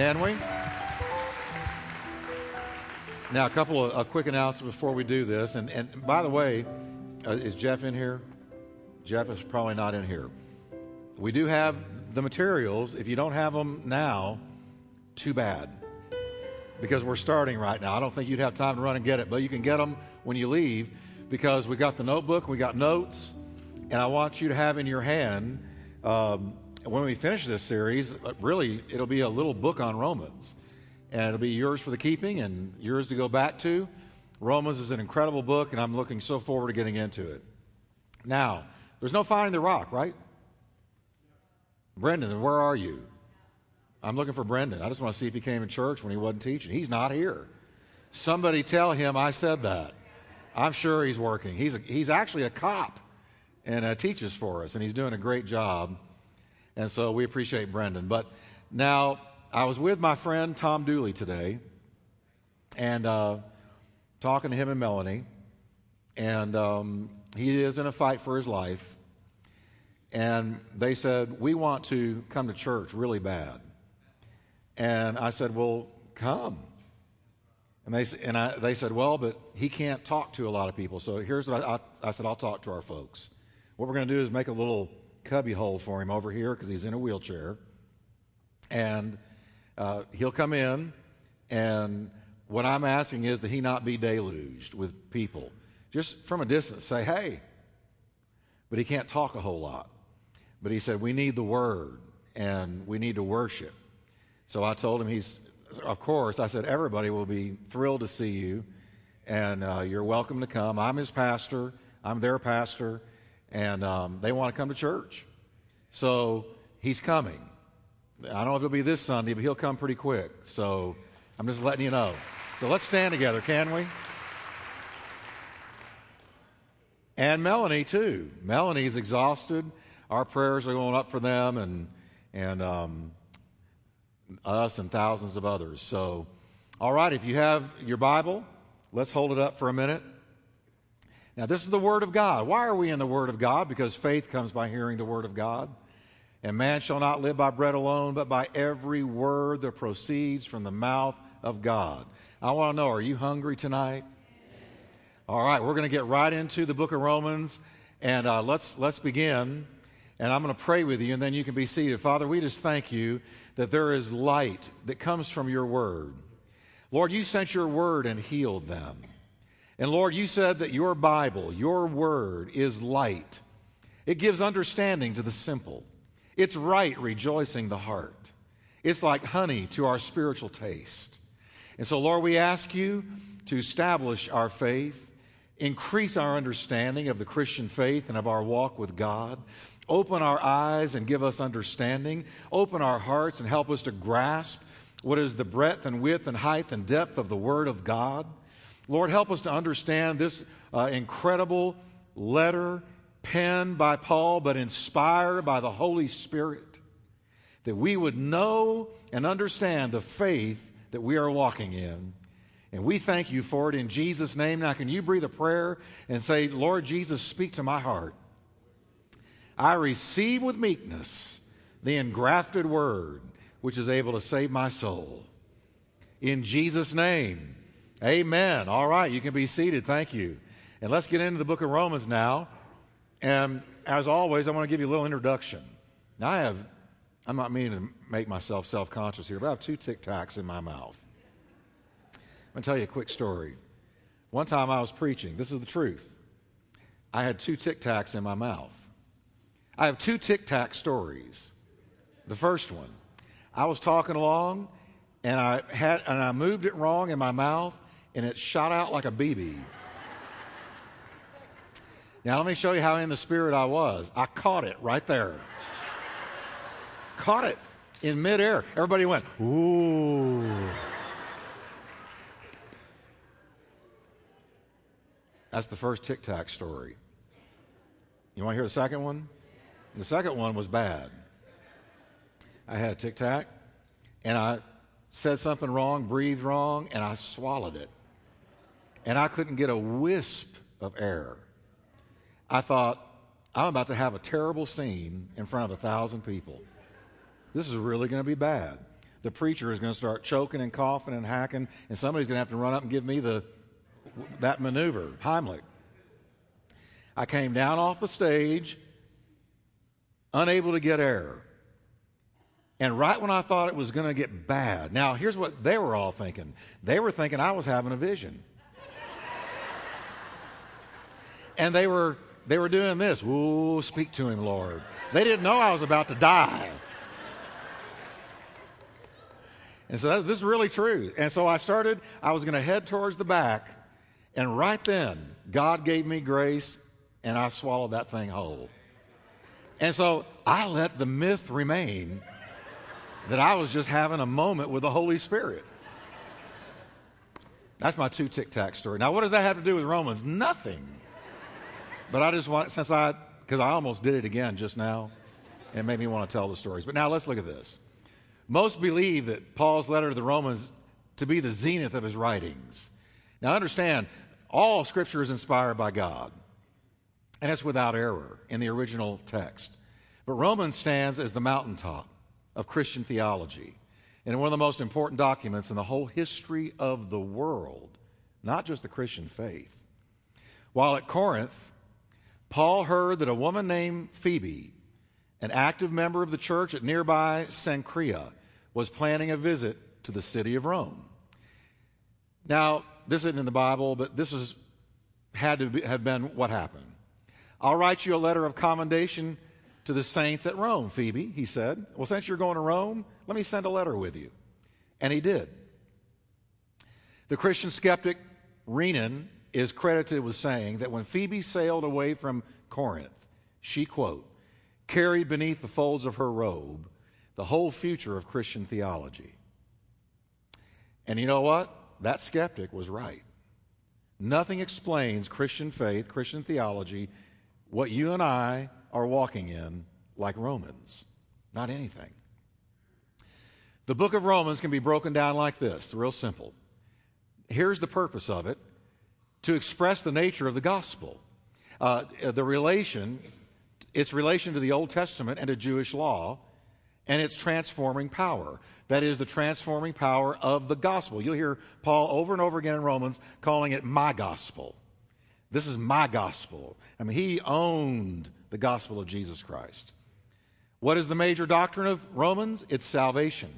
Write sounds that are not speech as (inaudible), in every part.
Can we? Now, a couple of uh, quick announcements before we do this. And, and by the way, uh, is Jeff in here? Jeff is probably not in here. We do have the materials. If you don't have them now, too bad. Because we're starting right now. I don't think you'd have time to run and get it, but you can get them when you leave because we got the notebook, we got notes, and I want you to have in your hand um, when we finish this series, really, it'll be a little book on Romans. And it'll be yours for the keeping and yours to go back to. Romans is an incredible book, and I'm looking so forward to getting into it. Now, there's no finding the rock, right? Brendan, where are you? I'm looking for Brendan. I just want to see if he came to church when he wasn't teaching. He's not here. Somebody tell him I said that. I'm sure he's working. He's, a, he's actually a cop and uh, teaches for us, and he's doing a great job. And so we appreciate Brendan. But now, I was with my friend Tom Dooley today and uh, talking to him and Melanie. And um, he is in a fight for his life. And they said, We want to come to church really bad. And I said, Well, come. And they, and I, they said, Well, but he can't talk to a lot of people. So here's what I, I, I said I'll talk to our folks. What we're going to do is make a little cubby hole for him over here because he's in a wheelchair. And uh, he'll come in, and what I'm asking is that he not be deluged with people. Just from a distance, say, hey. But he can't talk a whole lot. But he said, we need the word, and we need to worship. So I told him he's, of course, I said, everybody will be thrilled to see you, and uh, you're welcome to come. I'm his pastor, I'm their pastor, and um, they want to come to church. So he's coming. I don't know if it'll be this Sunday, but he'll come pretty quick. So I'm just letting you know. So let's stand together, can we? And Melanie, too. Melanie's exhausted. Our prayers are going up for them and, and um, us and thousands of others. So, all right, if you have your Bible, let's hold it up for a minute. Now, this is the Word of God. Why are we in the Word of God? Because faith comes by hearing the Word of God. And man shall not live by bread alone, but by every word that proceeds from the mouth of God. I want to know, are you hungry tonight? All right, we're going to get right into the book of Romans, and uh, let's let's begin. And I'm going to pray with you, and then you can be seated. Father, we just thank you that there is light that comes from your word. Lord, you sent your word and healed them. And Lord, you said that your Bible, your word, is light. It gives understanding to the simple. It's right rejoicing the heart. It's like honey to our spiritual taste. And so, Lord, we ask you to establish our faith, increase our understanding of the Christian faith and of our walk with God. Open our eyes and give us understanding. Open our hearts and help us to grasp what is the breadth and width and height and depth of the Word of God. Lord, help us to understand this uh, incredible letter penned by Paul, but inspired by the Holy Spirit, that we would know and understand the faith that we are walking in. And we thank you for it in Jesus' name. Now, can you breathe a prayer and say, Lord Jesus, speak to my heart? I receive with meekness the engrafted word which is able to save my soul. In Jesus' name. Amen. All right, you can be seated. Thank you. And let's get into the book of Romans now. And as always, I want to give you a little introduction. Now, I have, I'm not meaning to make myself self conscious here, but I have two tic tacs in my mouth. I'm going to tell you a quick story. One time I was preaching, this is the truth. I had two tic tacs in my mouth. I have two tic tac stories. The first one, I was talking along and I had and I moved it wrong in my mouth and it shot out like a BB. Now, let me show you how in the spirit I was. I caught it right there. caught it in midair. Everybody went, ooh. That's the first tic tac story. You want to hear the second one? The second one was bad. I had a tic tac, and I said something wrong, breathed wrong, and I swallowed it and I couldn't get a wisp of air. I thought, I'm about to have a terrible scene in front of a thousand people. This is really going to be bad. the preacher is going to start choking and coughing and hacking, and somebody's going to have to run up and give me the that maneuver, Heimlich. I came down off the stage, unable to get air. And right when I thought it was going to get bad, now here's what they were all thinking. They were thinking I was having a vision. And they were they were doing this. Ooh, speak to him, Lord. They didn't know I was about to die. And so that, this is really true. And so I started, I was going to head towards the back. And right then, God gave me grace and I swallowed that thing whole. And so I let the myth remain that I was just having a moment with the Holy Spirit. That's my two tic tac story. Now, what does that have to do with Romans? Nothing. But I just want, since I, because I almost did it again just now, it made me want to tell the stories. But now let's look at this. Most believe that Paul's letter to the Romans to be the zenith of his writings. Now, understand, all scripture is inspired by God, and it's without error in the original text. But Romans stands as the mountaintop of Christian theology and one of the most important documents in the whole history of the world, not just the Christian faith. While at Corinth, Paul heard that a woman named Phoebe, an active member of the church at nearby Cenchrea, was planning a visit to the city of Rome. Now, this isn't in the Bible, but this is, had to be, have been what happened. I'll write you a letter of commendation to the saints at Rome, Phoebe, he said. Well, since you're going to Rome, let me send a letter with you. And he did. The Christian skeptic Renan is credited with saying that when Phoebe sailed away from Corinth, she, quote, carried beneath the folds of her robe the whole future of Christian theology. And you know what? That skeptic was right. Nothing explains Christian faith, Christian theology, what you and I are walking in like Romans. Not anything. The book of Romans can be broken down like this, real simple. Here's the purpose of it to express the nature of the gospel. Uh, the relation, its relation to the Old Testament and to Jewish law, and its transforming power. That is the transforming power of the gospel. You'll hear Paul over and over again in Romans calling it my gospel. This is my gospel. I mean, he owned the gospel of Jesus Christ. What is the major doctrine of Romans? It's salvation.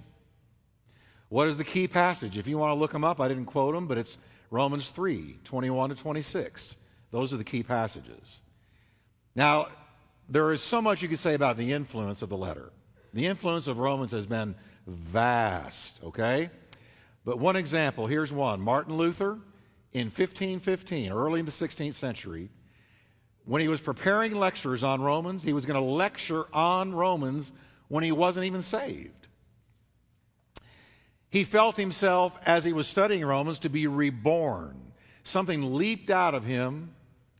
What is the key passage? If you want to look them up, I didn't quote them, but it's Romans 3 21 to 26. Those are the key passages. Now, there is so much you could say about the influence of the letter. The influence of Romans has been vast, okay? But one example, here's one. Martin Luther in 1515, early in the 16th century, when he was preparing lectures on Romans, he was going to lecture on Romans when he wasn't even saved. He felt himself, as he was studying Romans, to be reborn. Something leaped out of him,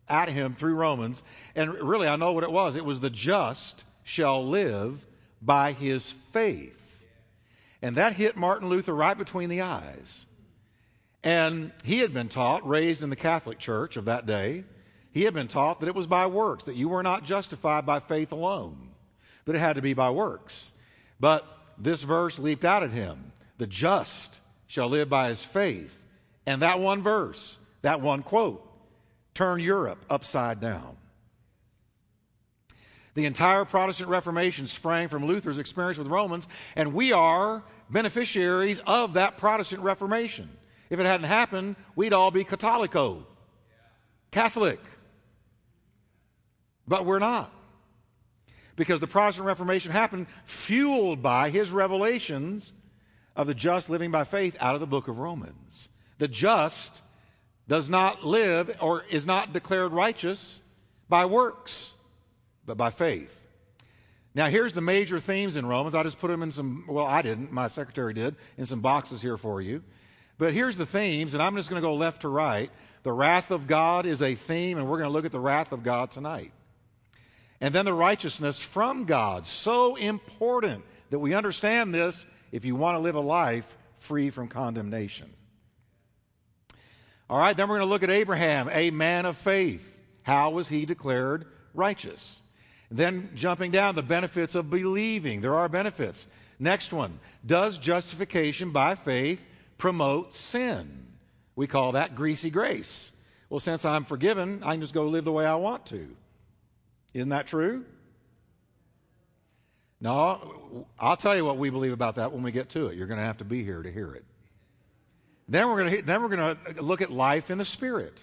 at him through Romans. And really, I know what it was. It was the just shall live by his faith. And that hit Martin Luther right between the eyes. And he had been taught, raised in the Catholic Church of that day, he had been taught that it was by works, that you were not justified by faith alone, but it had to be by works. But this verse leaped out at him the just shall live by his faith. And that one verse, that one quote, turned Europe upside down. The entire Protestant Reformation sprang from Luther's experience with Romans, and we are beneficiaries of that Protestant Reformation. If it hadn't happened, we'd all be Catholico, Catholic. But we're not. Because the Protestant Reformation happened fueled by his revelations of the just living by faith out of the book of Romans. The just does not live or is not declared righteous by works, but by faith. Now, here's the major themes in Romans. I just put them in some, well, I didn't, my secretary did, in some boxes here for you. But here's the themes, and I'm just going to go left to right. The wrath of God is a theme, and we're going to look at the wrath of God tonight. And then the righteousness from God. So important that we understand this if you want to live a life free from condemnation. All right, then we're going to look at Abraham, a man of faith. How was he declared righteous? Then jumping down, the benefits of believing. There are benefits. Next one. Does justification by faith promote sin? We call that greasy grace. Well, since I'm forgiven, I can just go live the way I want to. Isn't that true? No, I'll tell you what we believe about that when we get to it. You're going to have to be here to hear it. Then we're going to then we're going to look at life in the spirit.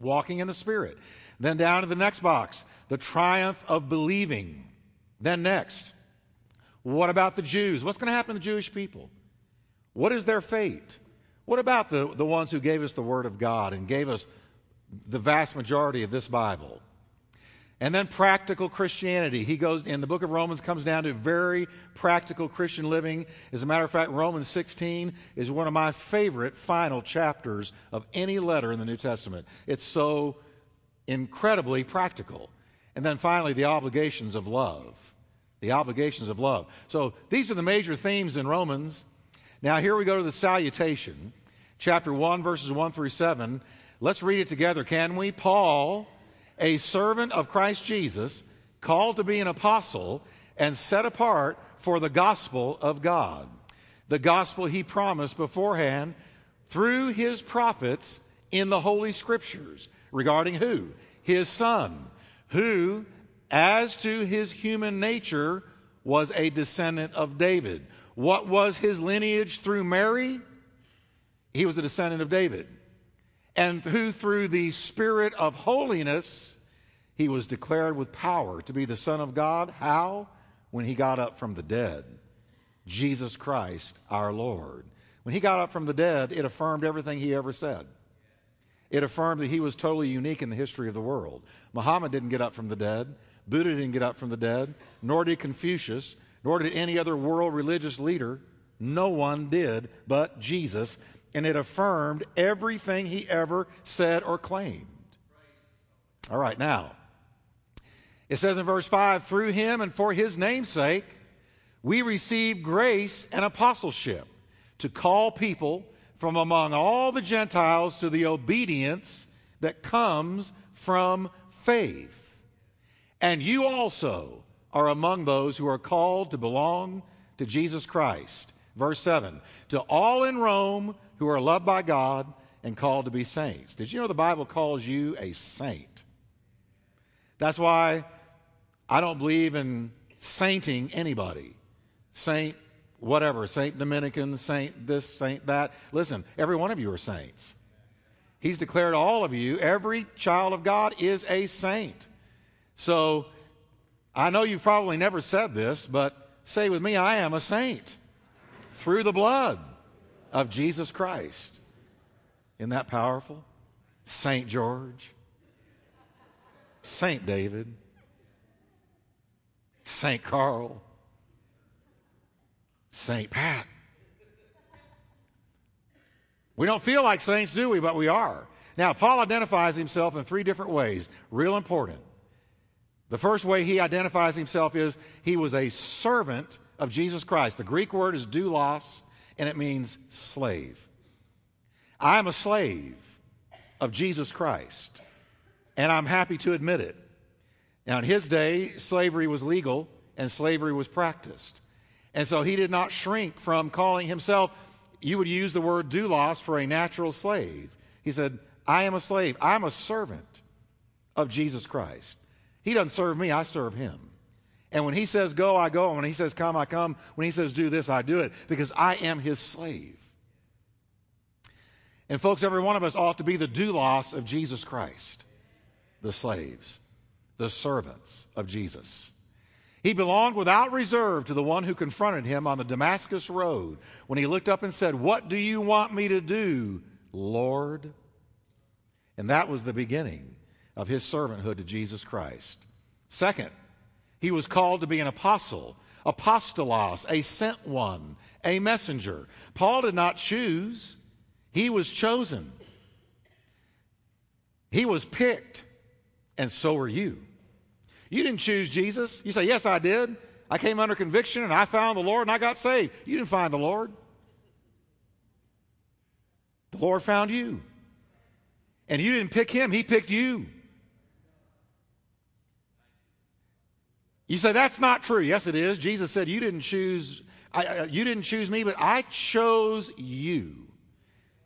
Walking in the spirit. Then down to the next box, the triumph of believing. Then next, what about the Jews? What's going to happen to the Jewish people? What is their fate? What about the, the ones who gave us the Word of God and gave us the vast majority of this Bible? And then practical Christianity. He goes in the book of Romans comes down to very practical Christian living. As a matter of fact, Romans 16 is one of my favorite final chapters of any letter in the New Testament. It's so incredibly practical. And then finally, the obligations of love. The obligations of love. So these are the major themes in Romans. Now, here we go to the salutation, chapter 1, verses 1 through 7. Let's read it together, can we? Paul a servant of Christ Jesus, called to be an apostle, and set apart for the gospel of God. The gospel he promised beforehand through his prophets in the Holy Scriptures regarding who? His son, who, as to his human nature, was a descendant of David. What was his lineage through Mary? He was a descendant of David and who through the Spirit of holiness he was declared with power to be the Son of God. How? When he got up from the dead. Jesus Christ, our Lord. When he got up from the dead, it affirmed everything he ever said. It affirmed that he was totally unique in the history of the world. Muhammad didn't get up from the dead. Buddha didn't get up from the dead. Nor did Confucius. Nor did any other world religious leader. No one did but Jesus and it affirmed everything he ever said or claimed. All right, now, it says in verse 5 through him and for his name's sake, we receive grace and apostleship to call people from among all the Gentiles to the obedience that comes from faith. And you also are among those who are called to belong to Jesus Christ. Verse 7 To all in Rome who are loved by God and called to be saints. Did you know the Bible calls you a saint? That's why I don't believe in sainting anybody. Saint whatever, Saint Dominican, Saint this, Saint that. Listen, every one of you are saints. He's declared all of you, every child of God is a saint. So I know you've probably never said this, but say with me, I am a saint through the blood of Jesus Christ. Isn't that powerful? Saint George, Saint David, Saint Carl, Saint Pat. We don't feel like saints, do we? But we are. Now, Paul identifies himself in three different ways, real important. The first way he identifies himself is he was a servant of Jesus Christ. The Greek word is doulos, and it means slave. I am a slave of Jesus Christ, and I'm happy to admit it. Now, in his day, slavery was legal and slavery was practiced. And so he did not shrink from calling himself, you would use the word doulos for a natural slave. He said, I am a slave. I'm a servant of Jesus Christ. He doesn't serve me, I serve him. And when he says go, I go. And when he says come, I come. When he says do this, I do it because I am his slave. And folks, every one of us ought to be the doulos of Jesus Christ, the slaves, the servants of Jesus. He belonged without reserve to the one who confronted him on the Damascus road when he looked up and said, What do you want me to do, Lord? And that was the beginning of his servanthood to Jesus Christ. Second, he was called to be an apostle, apostolos, a sent one, a messenger. Paul did not choose, he was chosen. He was picked, and so are you. You didn't choose Jesus. You say, Yes, I did. I came under conviction and I found the Lord and I got saved. You didn't find the Lord. The Lord found you. And you didn't pick him, he picked you. You say that's not true. Yes, it is. Jesus said, "You didn't choose. I, you didn't choose me, but I chose you."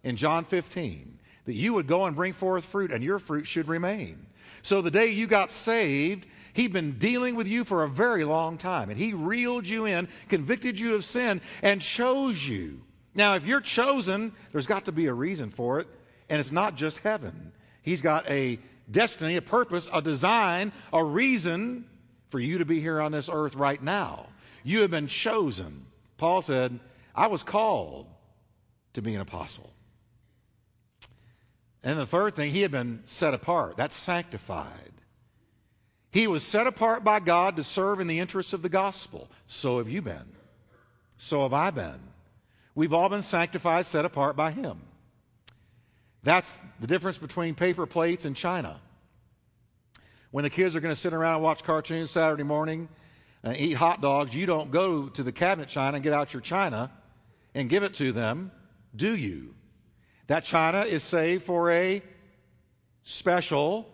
In John 15, that you would go and bring forth fruit, and your fruit should remain. So the day you got saved, He'd been dealing with you for a very long time, and He reeled you in, convicted you of sin, and chose you. Now, if you're chosen, there's got to be a reason for it, and it's not just heaven. He's got a destiny, a purpose, a design, a reason for you to be here on this earth right now. You have been chosen. Paul said, I was called to be an apostle. And the third thing, he had been set apart. That's sanctified. He was set apart by God to serve in the interests of the gospel. So have you been. So have I been. We've all been sanctified, set apart by Him. That's the difference between paper plates and china. When the kids are going to sit around and watch cartoons Saturday morning and eat hot dogs, you don't go to the cabinet china and get out your china and give it to them, do you? That china is saved for a special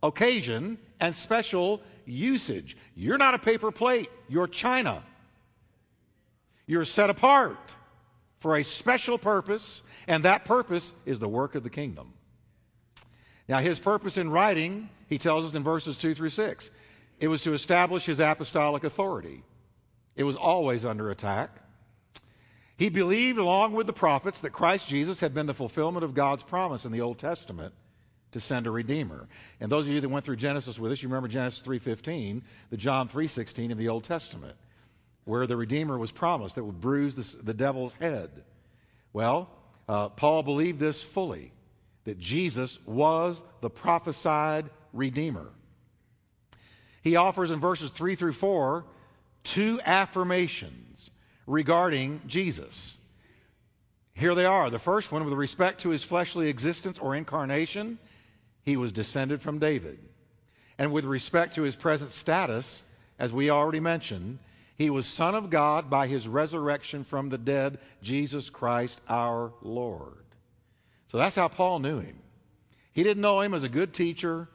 occasion and special usage. You're not a paper plate, you're china. You're set apart for a special purpose, and that purpose is the work of the kingdom. Now, his purpose in writing, he tells us in verses 2 through 6, it was to establish his apostolic authority. It was always under attack. He believed, along with the prophets, that Christ Jesus had been the fulfillment of God's promise in the Old Testament to send a redeemer. And those of you that went through Genesis with us, you remember Genesis 3:15, the John 3:16 of the Old Testament, where the redeemer was promised that would bruise the, the devil's head. Well, uh, Paul believed this fully that Jesus was the prophesied redeemer. He offers in verses 3 through 4 two affirmations regarding Jesus. Here they are. The first one, with respect to his fleshly existence or incarnation, he was descended from David. And with respect to his present status, as we already mentioned, he was Son of God by his resurrection from the dead, Jesus Christ our Lord. So that's how Paul knew him. He didn't know him as a good teacher,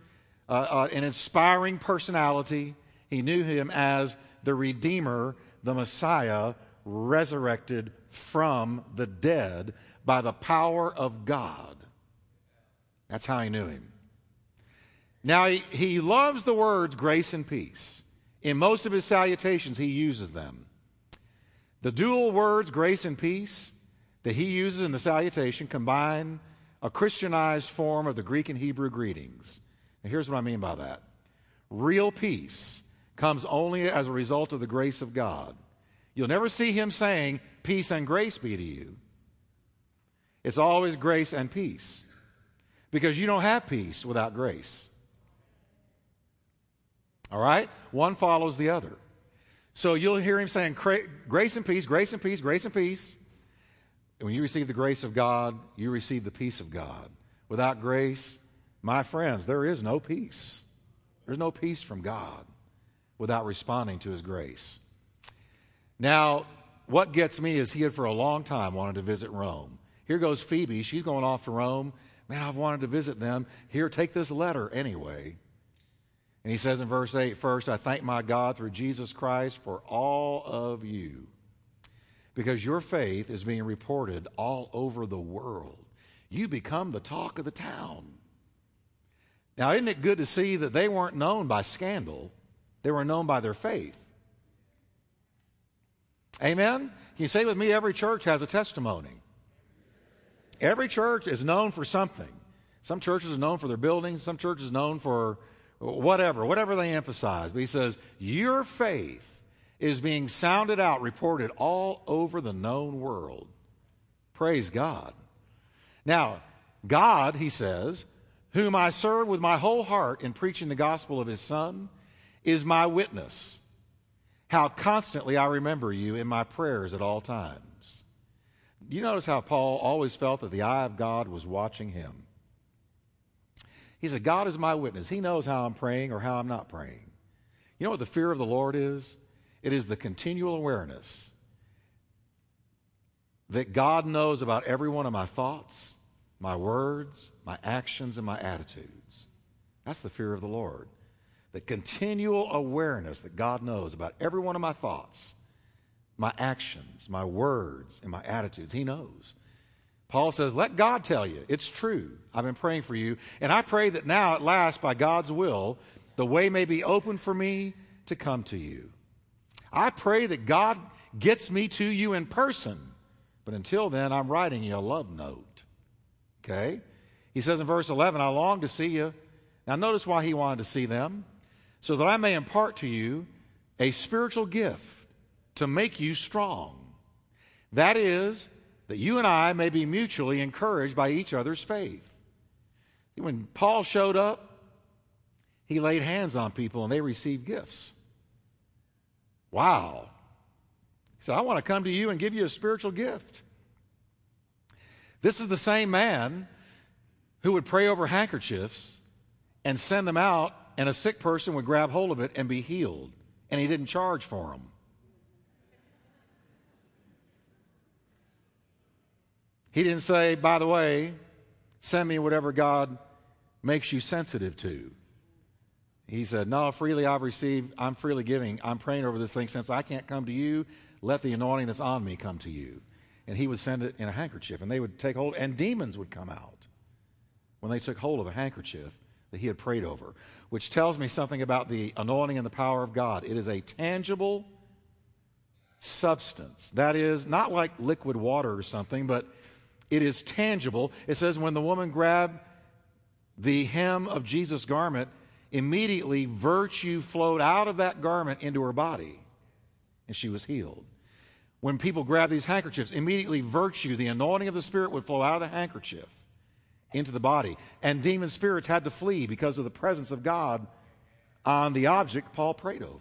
uh, uh, an inspiring personality. He knew him as the Redeemer, the Messiah, resurrected from the dead by the power of God. That's how he knew him. Now, he, he loves the words grace and peace. In most of his salutations, he uses them. The dual words grace and peace that he uses in the salutation combine a Christianized form of the Greek and Hebrew greetings. And here's what I mean by that real peace comes only as a result of the grace of God. You'll never see him saying, Peace and grace be to you. It's always grace and peace. Because you don't have peace without grace. All right? One follows the other. So you'll hear him saying, Grace and peace, grace and peace, grace and peace. When you receive the grace of God, you receive the peace of God. Without grace, my friends, there is no peace. There's no peace from God without responding to his grace. Now, what gets me is he had for a long time wanted to visit Rome. Here goes Phoebe. She's going off to Rome. Man, I've wanted to visit them. Here, take this letter anyway. And he says in verse 8, First, I thank my God through Jesus Christ for all of you, because your faith is being reported all over the world. You become the talk of the town. Now, isn't it good to see that they weren't known by scandal, they were known by their faith? Amen? Can you say with me, every church has a testimony? Every church is known for something. Some churches are known for their buildings, some churches are known for whatever, whatever they emphasize. But he says, Your faith is being sounded out, reported all over the known world. Praise God. Now, God, he says, whom I serve with my whole heart in preaching the gospel of his Son, is my witness how constantly I remember you in my prayers at all times. You notice how Paul always felt that the eye of God was watching him. He said, God is my witness. He knows how I'm praying or how I'm not praying. You know what the fear of the Lord is? It is the continual awareness that God knows about every one of my thoughts, my words, my actions, and my attitudes. That's the fear of the Lord the continual awareness that God knows about every one of my thoughts, my actions, my words, and my attitudes. He knows. Paul says, Let God tell you. It's true. I've been praying for you. And I pray that now, at last, by God's will, the way may be open for me to come to you. I pray that God gets me to you in person. But until then, I'm writing you a love note. Okay? He says in verse 11, I long to see you. Now, notice why he wanted to see them. So that I may impart to you a spiritual gift to make you strong. That is, that you and I may be mutually encouraged by each other's faith. When Paul showed up, he laid hands on people and they received gifts. Wow. Said, I want to come to you and give you a spiritual gift. This is the same man who would pray over handkerchiefs and send them out, and a sick person would grab hold of it and be healed. And he didn't charge for them. He didn't say, by the way, send me whatever God makes you sensitive to. He said, No, freely I've received, I'm freely giving. I'm praying over this thing. Since I can't come to you, let the anointing that's on me come to you. And he would send it in a handkerchief, and they would take hold, and demons would come out when they took hold of a handkerchief that he had prayed over, which tells me something about the anointing and the power of God. It is a tangible substance. That is, not like liquid water or something, but it is tangible. It says when the woman grabbed the hem of Jesus' garment, immediately virtue flowed out of that garment into her body, and she was healed. When people grabbed these handkerchiefs, immediately virtue, the anointing of the Spirit, would flow out of the handkerchief into the body. And demon spirits had to flee because of the presence of God on the object Paul prayed over.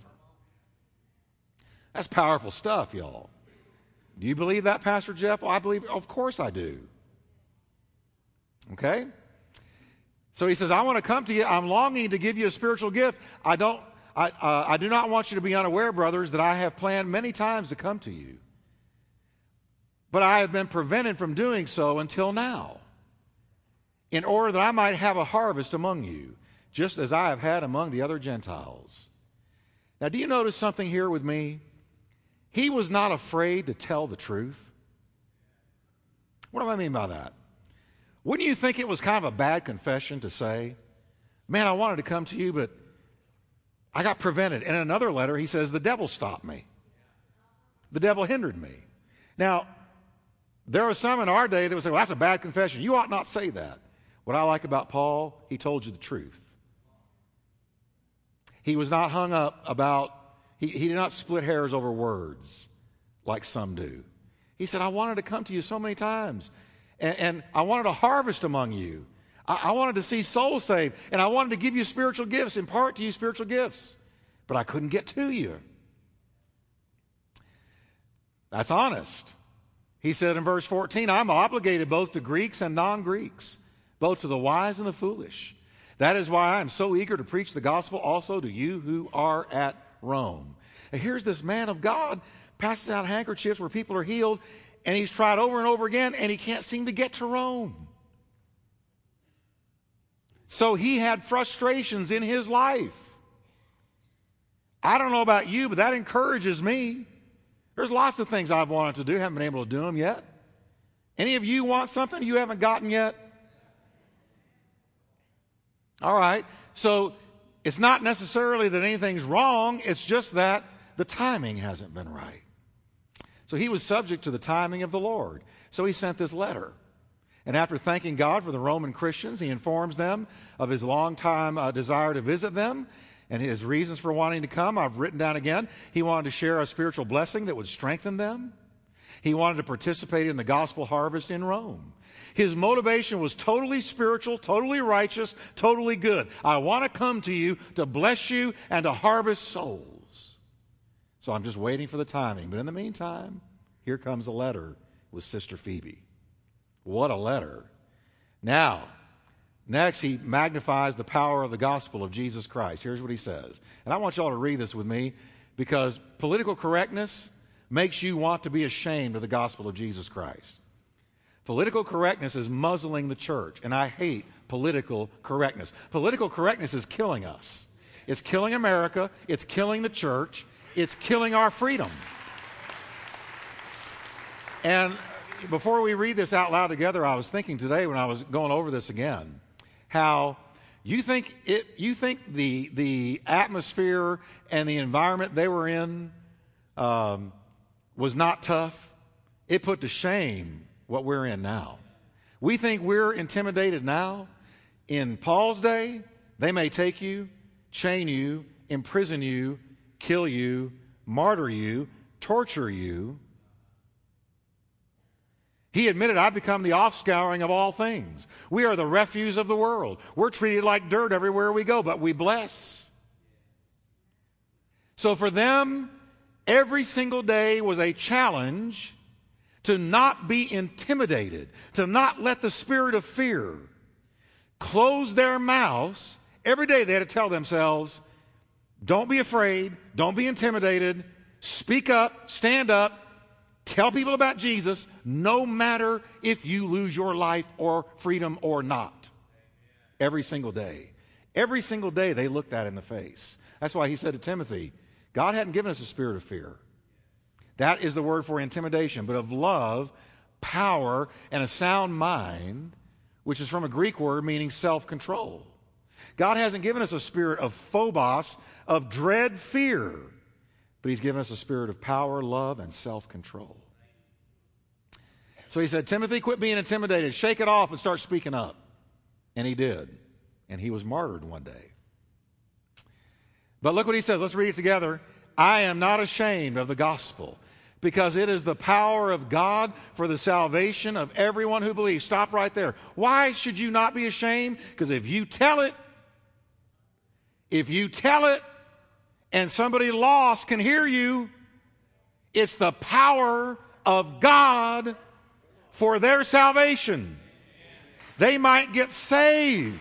That's powerful stuff, y'all. Do you believe that, Pastor Jeff? Well, I believe, of course I do. Okay? So he says, I want to come to you. I'm longing to give you a spiritual gift. I don't, I, uh, I do not want you to be unaware, brothers, that I have planned many times to come to you. But I have been prevented from doing so until now, in order that I might have a harvest among you, just as I have had among the other Gentiles. Now, do you notice something here with me? He was not afraid to tell the truth. What do I mean by that? Wouldn't you think it was kind of a bad confession to say, Man, I wanted to come to you, but I got prevented. In another letter, he says, The devil stopped me. The devil hindered me. Now, there are some in our day that would say, Well, that's a bad confession. You ought not say that. What I like about Paul, he told you the truth. He was not hung up about he, he did not split hairs over words like some do. He said, I wanted to come to you so many times, and, and I wanted to harvest among you. I, I wanted to see souls saved, and I wanted to give you spiritual gifts, impart to you spiritual gifts, but I couldn't get to you. That's honest. He said in verse 14, I'm obligated both to Greeks and non Greeks, both to the wise and the foolish. That is why I am so eager to preach the gospel also to you who are at Rome. Here's this man of God passes out handkerchiefs where people are healed, and he's tried over and over again, and he can't seem to get to Rome. So he had frustrations in his life. I don't know about you, but that encourages me. There's lots of things I've wanted to do, haven't been able to do them yet. Any of you want something you haven't gotten yet? All right. So it's not necessarily that anything's wrong, it's just that the timing hasn't been right. So he was subject to the timing of the Lord. So he sent this letter. And after thanking God for the Roman Christians, he informs them of his long time uh, desire to visit them and his reasons for wanting to come. I've written down again. He wanted to share a spiritual blessing that would strengthen them. He wanted to participate in the gospel harvest in Rome. His motivation was totally spiritual, totally righteous, totally good. I want to come to you to bless you and to harvest souls. So I'm just waiting for the timing. But in the meantime, here comes a letter with Sister Phoebe. What a letter. Now, next, he magnifies the power of the gospel of Jesus Christ. Here's what he says. And I want you all to read this with me because political correctness makes you want to be ashamed of the gospel of Jesus Christ. Political correctness is muzzling the church, and I hate political correctness. Political correctness is killing us. It's killing America. It's killing the church. It's killing our freedom. And before we read this out loud together, I was thinking today when I was going over this again, how you think it, you think the the atmosphere and the environment they were in um, was not tough. It put to shame what we're in now. We think we're intimidated now. In Paul's day, they may take you, chain you, imprison you, kill you, martyr you, torture you. He admitted, I've become the offscouring of all things. We are the refuse of the world. We're treated like dirt everywhere we go, but we bless. So for them, every single day was a challenge to not be intimidated, to not let the spirit of fear close their mouths. Every day they had to tell themselves, don't be afraid, don't be intimidated, speak up, stand up, tell people about Jesus, no matter if you lose your life or freedom or not. Every single day. Every single day they look that in the face. That's why he said to Timothy, God hadn't given us a spirit of fear. That is the word for intimidation, but of love, power, and a sound mind, which is from a Greek word meaning self control. God hasn't given us a spirit of phobos, of dread fear, but He's given us a spirit of power, love, and self control. So he said, Timothy, quit being intimidated, shake it off, and start speaking up. And he did. And he was martyred one day. But look what he says. Let's read it together. I am not ashamed of the gospel because it is the power of God for the salvation of everyone who believes. Stop right there. Why should you not be ashamed? Because if you tell it, if you tell it and somebody lost can hear you, it's the power of God for their salvation. They might get saved.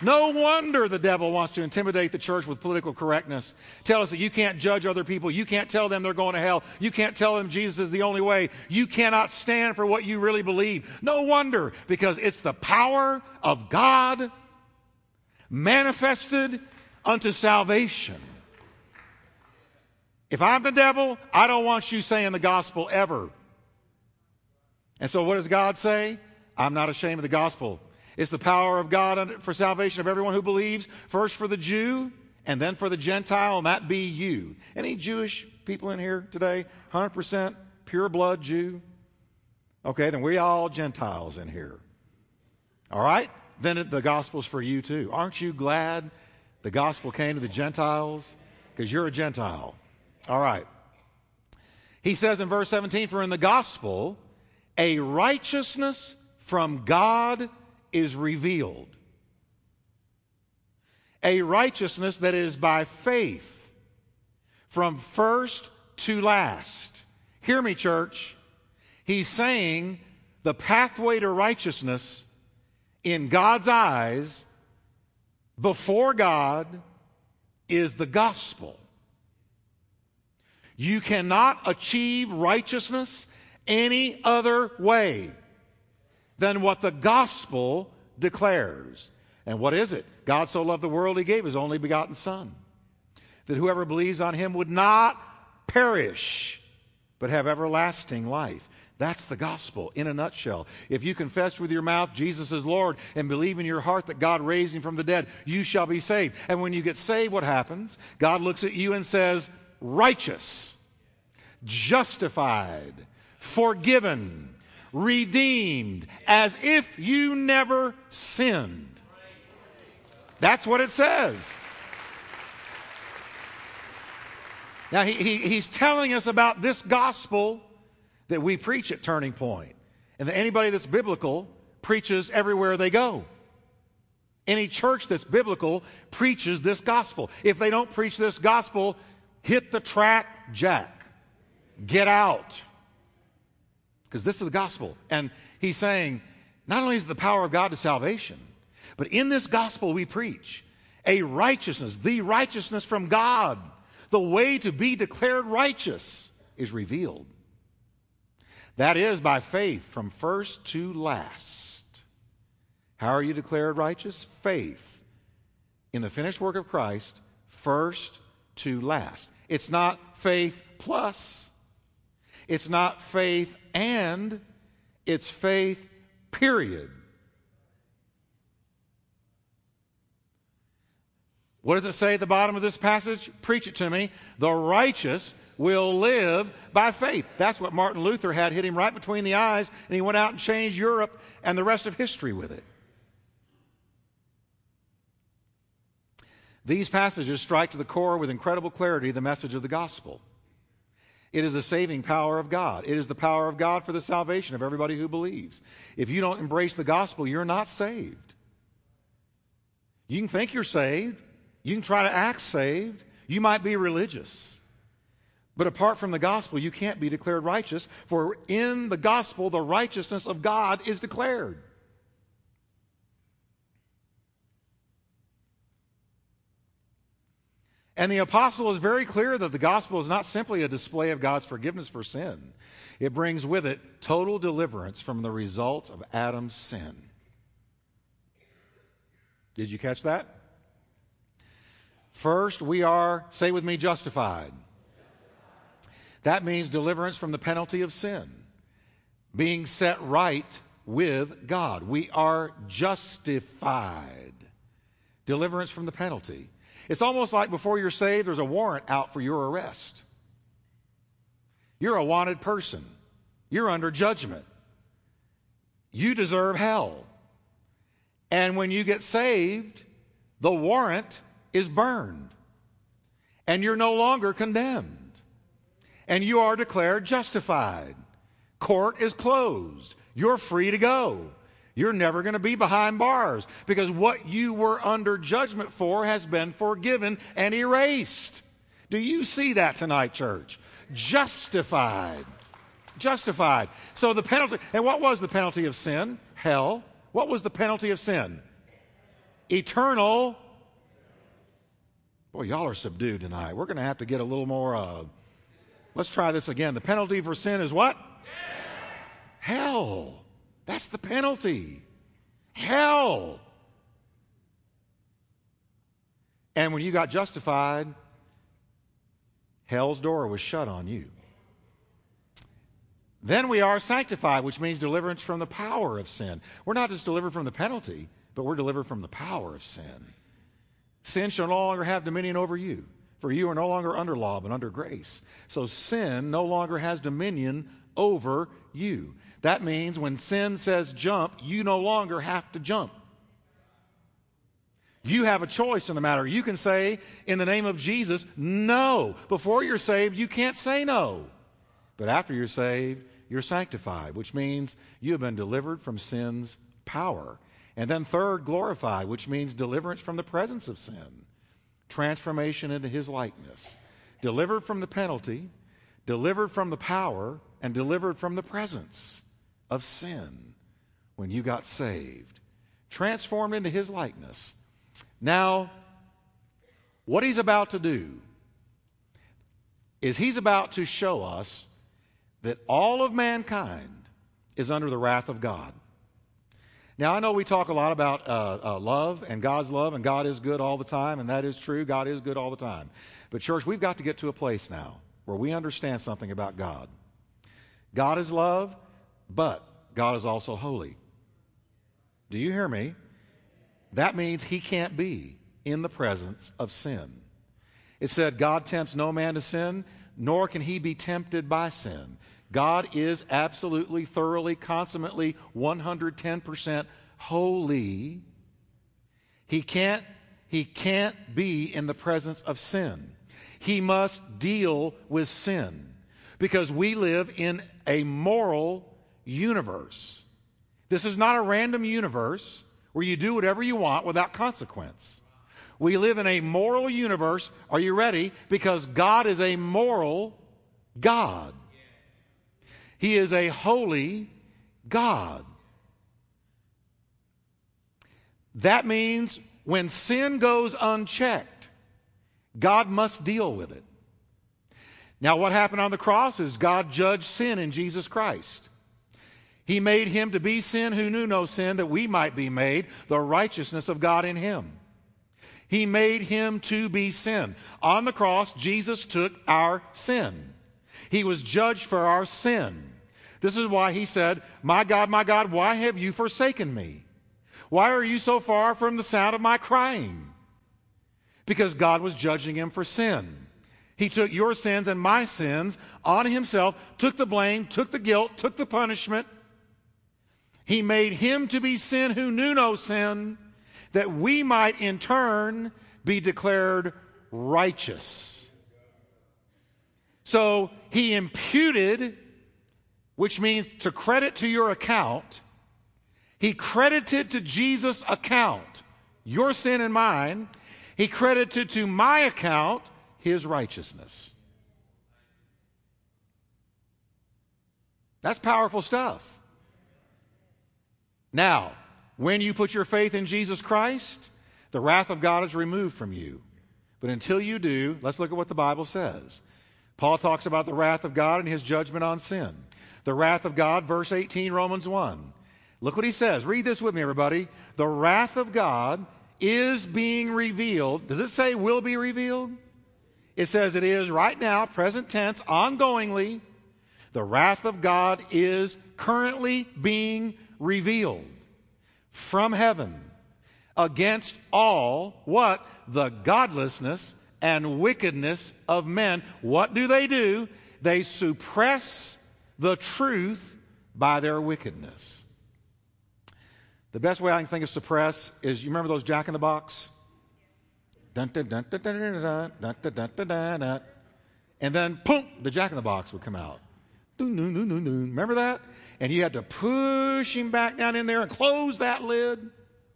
No wonder the devil wants to intimidate the church with political correctness. Tell us that you can't judge other people. You can't tell them they're going to hell. You can't tell them Jesus is the only way. You cannot stand for what you really believe. No wonder, because it's the power of God manifested unto salvation. If I'm the devil, I don't want you saying the gospel ever. And so, what does God say? I'm not ashamed of the gospel. It's the power of God for salvation of everyone who believes, first for the Jew and then for the Gentile, and that be you. Any Jewish people in here today? 100% pure blood Jew? Okay, then we all Gentiles in here. All right? Then the gospel's for you too. Aren't you glad the gospel came to the Gentiles? Because you're a Gentile. All right. He says in verse 17, For in the gospel, a righteousness from God is revealed. A righteousness that is by faith from first to last. Hear me, church. He's saying the pathway to righteousness in God's eyes before God is the gospel. You cannot achieve righteousness any other way than what the gospel declares. And what is it? God so loved the world, he gave his only begotten Son, that whoever believes on him would not perish, but have everlasting life. That's the gospel in a nutshell. If you confess with your mouth Jesus is Lord and believe in your heart that God raised him from the dead, you shall be saved. And when you get saved, what happens? God looks at you and says, righteous, justified, forgiven, redeemed, as if you never sinned. That's what it says. Now, he, he, he's telling us about this gospel that we preach at Turning Point, and that anybody that's biblical preaches everywhere they go. Any church that's biblical preaches this gospel. If they don't preach this gospel, hit the track, Jack. Get out because this is the gospel. And he's saying, not only is the power of God to salvation, but in this gospel we preach a righteousness, the righteousness from God, the way to be declared righteous is revealed. That is by faith from first to last. How are you declared righteous? Faith in the finished work of Christ, first to last. It's not faith plus, it's not faith and, it's faith, period. What does it say at the bottom of this passage? Preach it to me. The righteous will live by faith. That's what Martin Luther had hit him right between the eyes, and he went out and changed Europe and the rest of history with it. These passages strike to the core with incredible clarity the message of the gospel. It is the saving power of God. It is the power of God for the salvation of everybody who believes. If you don't embrace the gospel, you're not saved. You can think you're saved. You can try to act saved. You might be religious. But apart from the gospel, you can't be declared righteous, for in the gospel, the righteousness of God is declared. And the apostle is very clear that the gospel is not simply a display of God's forgiveness for sin, it brings with it total deliverance from the results of Adam's sin. Did you catch that? First, we are, say with me, justified. That means deliverance from the penalty of sin, being set right with God. We are justified. Deliverance from the penalty. It's almost like before you're saved, there's a warrant out for your arrest. You're a wanted person, you're under judgment. You deserve hell. And when you get saved, the warrant is burned, and you're no longer condemned, and you are declared justified. Court is closed. You're free to go. You're never going to be behind bars because what you were under judgment for has been forgiven and erased. Do you see that tonight, church? Justified. Justified. So the penalty, and what was the penalty of sin? Hell. What was the penalty of sin? Eternal. Boy, y'all are subdued tonight. We're going to have to get a little more. Uh, let's try this again. The penalty for sin is what? Hell. That's the penalty. Hell. And when you got justified, hell's door was shut on you. Then we are sanctified, which means deliverance from the power of sin. We're not just delivered from the penalty, but we're delivered from the power of sin. Sin shall no longer have dominion over you, for you are no longer under law, but under grace. So sin no longer has dominion over you. That means when sin says jump, you no longer have to jump. You have a choice in the matter. You can say, in the name of Jesus, no. Before you're saved, you can't say no. But after you're saved, you're sanctified, which means you have been delivered from sin's power. And then, third, glorified, which means deliverance from the presence of sin, transformation into his likeness, delivered from the penalty, delivered from the power, and delivered from the presence of sin when you got saved, transformed into his likeness. Now, what he's about to do is he's about to show us that all of mankind is under the wrath of God. Now, I know we talk a lot about uh, uh, love and God's love, and God is good all the time, and that is true. God is good all the time. But, church, we've got to get to a place now where we understand something about God. God is love, but God is also holy. Do you hear me? That means he can't be in the presence of sin. It said, God tempts no man to sin, nor can he be tempted by sin. God is absolutely, thoroughly, consummately, 110% holy. He can't, he can't be in the presence of sin. He must deal with sin because we live in a moral universe. This is not a random universe where you do whatever you want without consequence. We live in a moral universe. Are you ready? Because God is a moral God. He is a holy God. That means when sin goes unchecked, God must deal with it. Now, what happened on the cross is God judged sin in Jesus Christ. He made him to be sin who knew no sin, that we might be made the righteousness of God in him. He made him to be sin. On the cross, Jesus took our sin. He was judged for our sin. This is why he said, My God, my God, why have you forsaken me? Why are you so far from the sound of my crying? Because God was judging him for sin. He took your sins and my sins on himself, took the blame, took the guilt, took the punishment, he made him to be sin who knew no sin, that we might in turn be declared righteous. So he imputed, which means to credit to your account, he credited to Jesus' account your sin and mine. He credited to my account his righteousness. That's powerful stuff. Now, when you put your faith in Jesus Christ, the wrath of God is removed from you. But until you do, let's look at what the Bible says. Paul talks about the wrath of God and his judgment on sin. The wrath of God, verse 18, Romans 1. Look what he says. Read this with me, everybody. The wrath of God is being revealed. Does it say will be revealed? It says it is right now, present tense, ongoingly. The wrath of God is currently being revealed from heaven against all what? The godlessness and wickedness of men. What do they do? They suppress the truth by their wickedness. The best way I can think of suppress is you remember those jack in the box? And then, boom, the jack in the box would come out. Remember that? and you had to push him back down in there and close that lid. You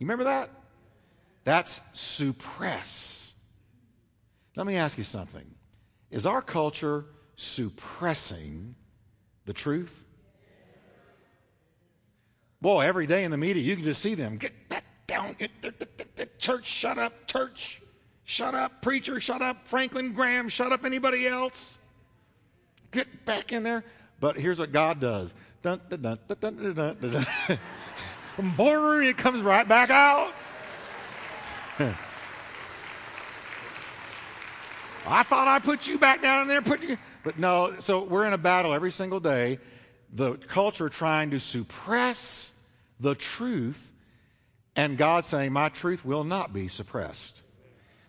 remember that? That's suppress. Let me ask you something. Is our culture suppressing the truth? Boy, every day in the media, you can just see them get back down. Church, shut up. Church, shut up. Preacher, shut up. Franklin Graham, shut up. Anybody else? Get back in there. But here's what God does Dun, dun, dun, dun, dun, dun, dun, dun. (laughs) it comes right back out. (laughs) I thought I put you back down in there, put you. But no, so we're in a battle every single day. The culture trying to suppress the truth, and God saying, My truth will not be suppressed.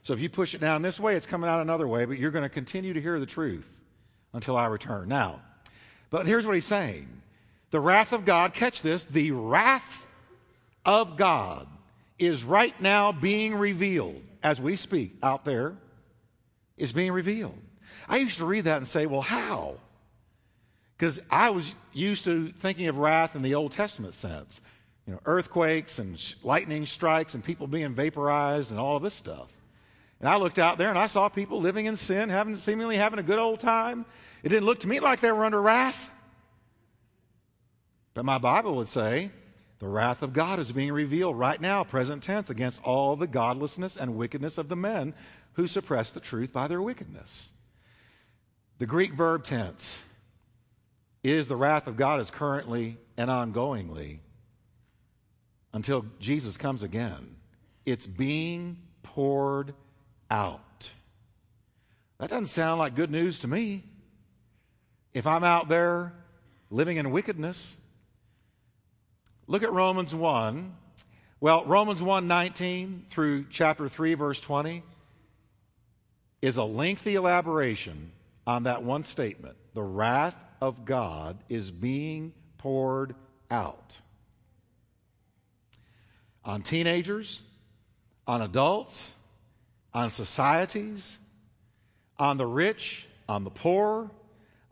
So if you push it down this way, it's coming out another way, but you're going to continue to hear the truth until I return. Now, but here's what he's saying the wrath of God, catch this, the wrath of God is right now being revealed as we speak out there, is being revealed. I used to read that and say, well, how? Because I was used to thinking of wrath in the Old Testament sense. You know, earthquakes and sh- lightning strikes and people being vaporized and all of this stuff. And I looked out there and I saw people living in sin, having seemingly having a good old time. It didn't look to me like they were under wrath. But my Bible would say the wrath of God is being revealed right now, present tense, against all the godlessness and wickedness of the men who suppress the truth by their wickedness. The Greek verb tense is the wrath of God is currently and ongoingly until Jesus comes again. It's being poured out. That doesn't sound like good news to me. If I'm out there living in wickedness, Look at Romans 1. Well, Romans 1 19 through chapter 3, verse 20 is a lengthy elaboration on that one statement. The wrath of God is being poured out on teenagers, on adults, on societies, on the rich, on the poor,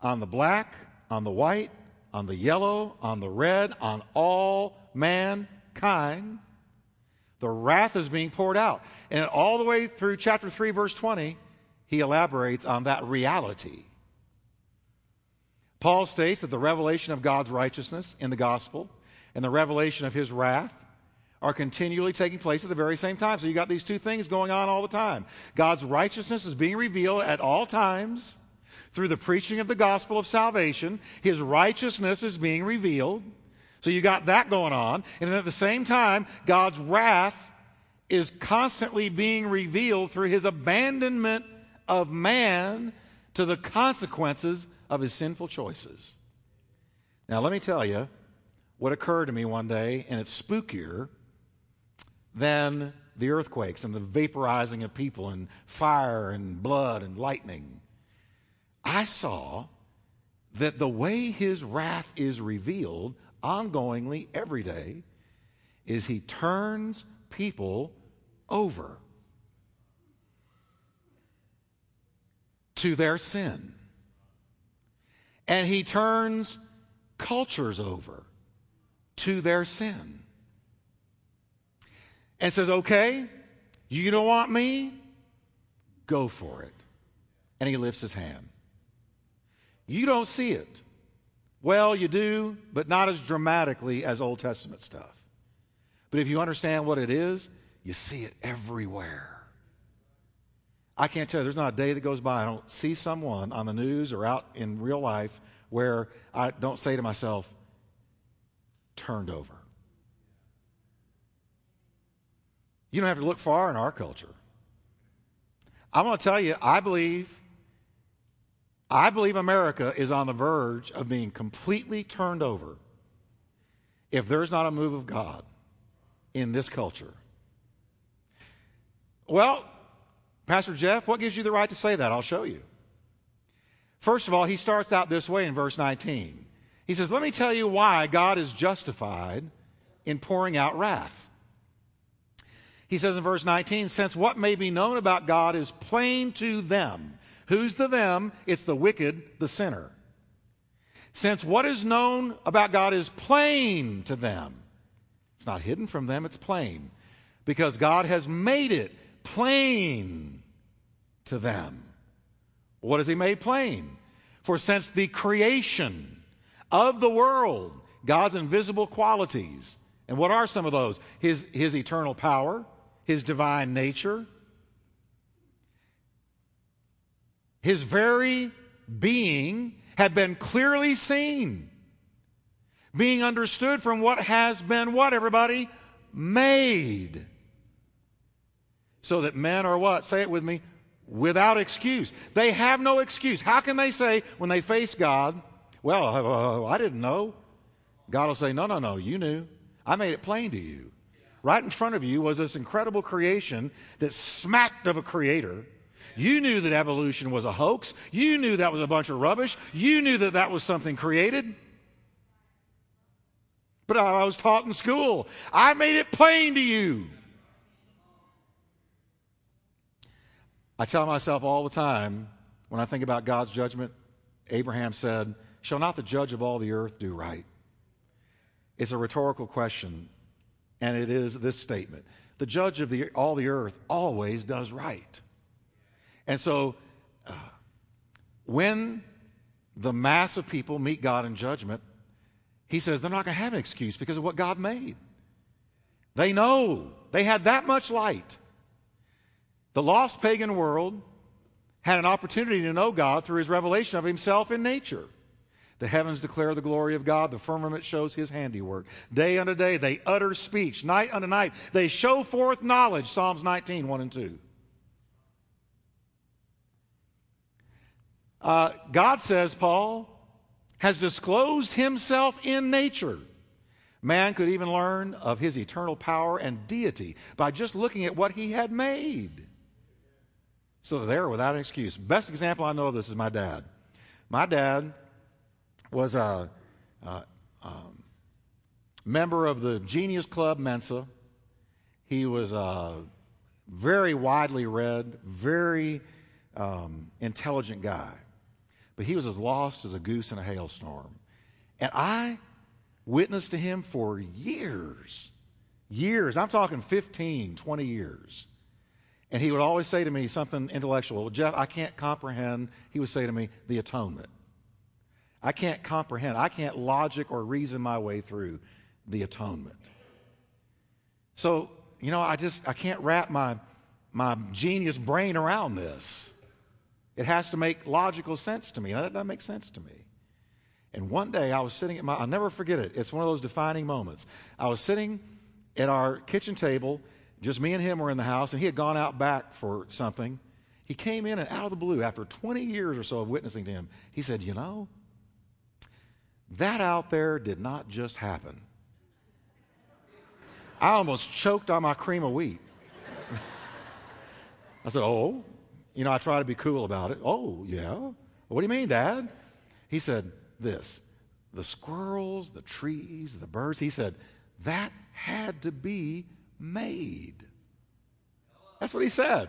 on the black, on the white, on the yellow, on the red, on all mankind. The wrath is being poured out. And all the way through chapter 3, verse 20, he elaborates on that reality. Paul states that the revelation of God's righteousness in the gospel and the revelation of his wrath are continually taking place at the very same time. So you got these two things going on all the time. God's righteousness is being revealed at all times through the preaching of the gospel of salvation, his righteousness is being revealed. So you got that going on. And at the same time, God's wrath is constantly being revealed through his abandonment of man to the consequences of his sinful choices. Now, let me tell you what occurred to me one day, and it's spookier than the earthquakes and the vaporizing of people and fire and blood and lightning. I saw that the way his wrath is revealed ongoingly every day is he turns people over to their sin. And he turns cultures over to their sin. And says, okay, you don't want me? Go for it. And he lifts his hand. You don't see it. Well, you do, but not as dramatically as Old Testament stuff. But if you understand what it is, you see it everywhere. I can't tell you, there's not a day that goes by I don't see someone on the news or out in real life where I don't say to myself, turned over. You don't have to look far in our culture. I'm going to tell you, I believe I believe America is on the verge of being completely turned over if there's not a move of God in this culture. Well, Pastor Jeff, what gives you the right to say that? I'll show you. First of all, he starts out this way in verse 19. He says, Let me tell you why God is justified in pouring out wrath. He says in verse 19, Since what may be known about God is plain to them Who's the them? It's the wicked, the sinner. Since what is known about God is plain to them, it's not hidden from them, it's plain. Because God has made it plain to them. What has He made plain? For since the creation of the world, God's invisible qualities, and what are some of those? His, his eternal power, His divine nature, his very being had been clearly seen, being understood from what has been what, everybody? Made. So that men are what? Say it with me. Without excuse. They have no excuse. How can they say when they face God, well, uh, (laughs) I didn't know? God will say, no, no, no, you knew. I made it plain to you. Right in front of you was this incredible creation that smacked of a creator you knew that evolution was a hoax. You knew that was a bunch of rubbish. You knew that that was something created. But I was taught in school. I made it plain to you. I tell myself all the time when I think about God's judgment, Abraham said, Shall not the judge of all the earth do right? It's a rhetorical question, and it is this statement The judge of the, all the earth always does right. And so, uh, when the mass of people meet God in judgment, he says they're not going to have an excuse because of what God made. They know they had that much light. The lost pagan world had an opportunity to know God through his revelation of himself in nature. The heavens declare the glory of God, the firmament shows his handiwork. Day unto day they utter speech, night unto night they show forth knowledge. Psalms 19, 1 and 2. Uh, God says, Paul, has disclosed himself in nature. Man could even learn of his eternal power and deity by just looking at what he had made. So they're without an excuse. Best example I know of this is my dad. My dad was a, a, a member of the Genius Club Mensa. He was a very widely read, very um, intelligent guy but he was as lost as a goose in a hailstorm. And I witnessed to him for years. Years. I'm talking 15, 20 years. And he would always say to me something intellectual. Well, Jeff, I can't comprehend, he would say to me, the atonement. I can't comprehend, I can't logic or reason my way through the atonement. So, you know, I just I can't wrap my my genius brain around this. It has to make logical sense to me. Now, that doesn't make sense to me. And one day I was sitting at my, I'll never forget it. It's one of those defining moments. I was sitting at our kitchen table, just me and him were in the house, and he had gone out back for something. He came in and out of the blue after 20 years or so of witnessing to him. He said, You know, that out there did not just happen. I almost choked on my cream of wheat. (laughs) I said, Oh, you know, I try to be cool about it. Oh, yeah. What do you mean, Dad? He said, This the squirrels, the trees, the birds. He said, That had to be made. That's what he said.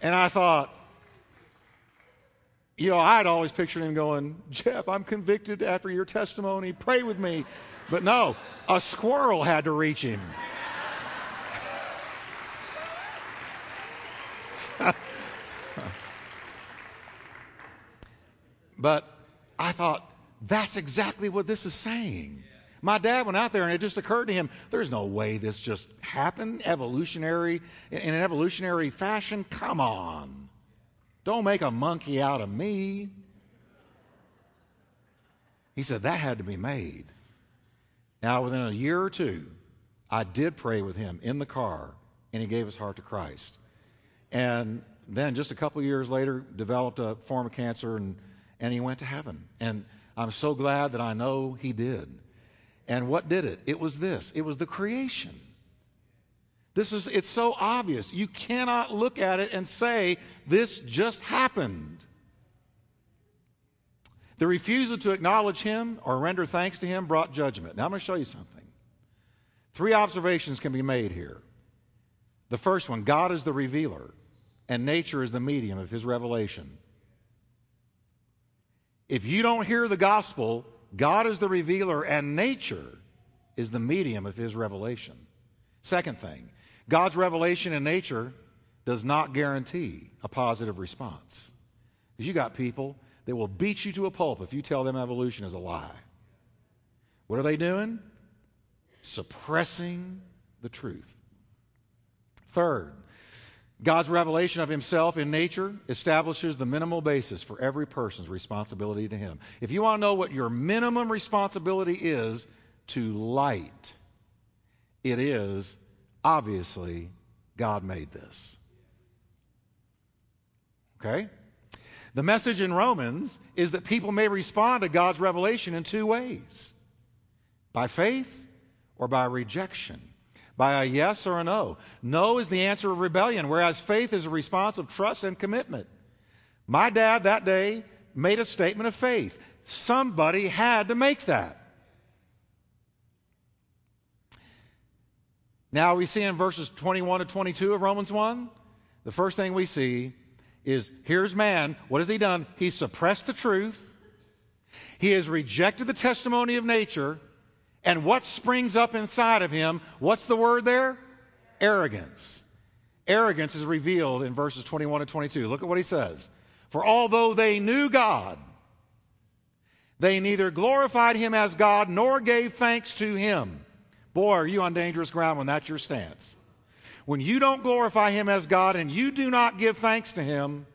And I thought, you know, I'd always pictured him going, Jeff, I'm convicted after your testimony. Pray with me. But no, a squirrel had to reach him. (laughs) but I thought, that's exactly what this is saying. My dad went out there and it just occurred to him there's no way this just happened evolutionary in an evolutionary fashion. Come on. Don't make a monkey out of me. He said that had to be made. Now, within a year or two, I did pray with him in the car, and he gave his heart to Christ. And then, just a couple years later, developed a form of cancer, and, and he went to heaven. And I'm so glad that I know he did. And what did it? It was this it was the creation. This is, it's so obvious. You cannot look at it and say, this just happened. The refusal to acknowledge him or render thanks to him brought judgment. Now I'm going to show you something. Three observations can be made here. The first one God is the revealer, and nature is the medium of his revelation. If you don't hear the gospel, God is the revealer and nature is the medium of his revelation. Second thing, God's revelation in nature does not guarantee a positive response. Because you got people that will beat you to a pulp if you tell them evolution is a lie. What are they doing? Suppressing the truth. Third, God's revelation of himself in nature establishes the minimal basis for every person's responsibility to him. If you want to know what your minimum responsibility is to light, it is obviously God made this. Okay? The message in Romans is that people may respond to God's revelation in two ways by faith or by rejection by a yes or a no. No is the answer of rebellion, whereas faith is a response of trust and commitment. My dad that day made a statement of faith. Somebody had to make that. Now we see in verses 21 to 22 of Romans 1, the first thing we see is here's man. What has he done? He suppressed the truth. He has rejected the testimony of nature and what springs up inside of him, what's the word there? Arrogance. Arrogance is revealed in verses 21 and 22. Look at what he says. For although they knew God, they neither glorified him as God nor gave thanks to him. Boy, are you on dangerous ground when that's your stance. When you don't glorify him as God and you do not give thanks to him,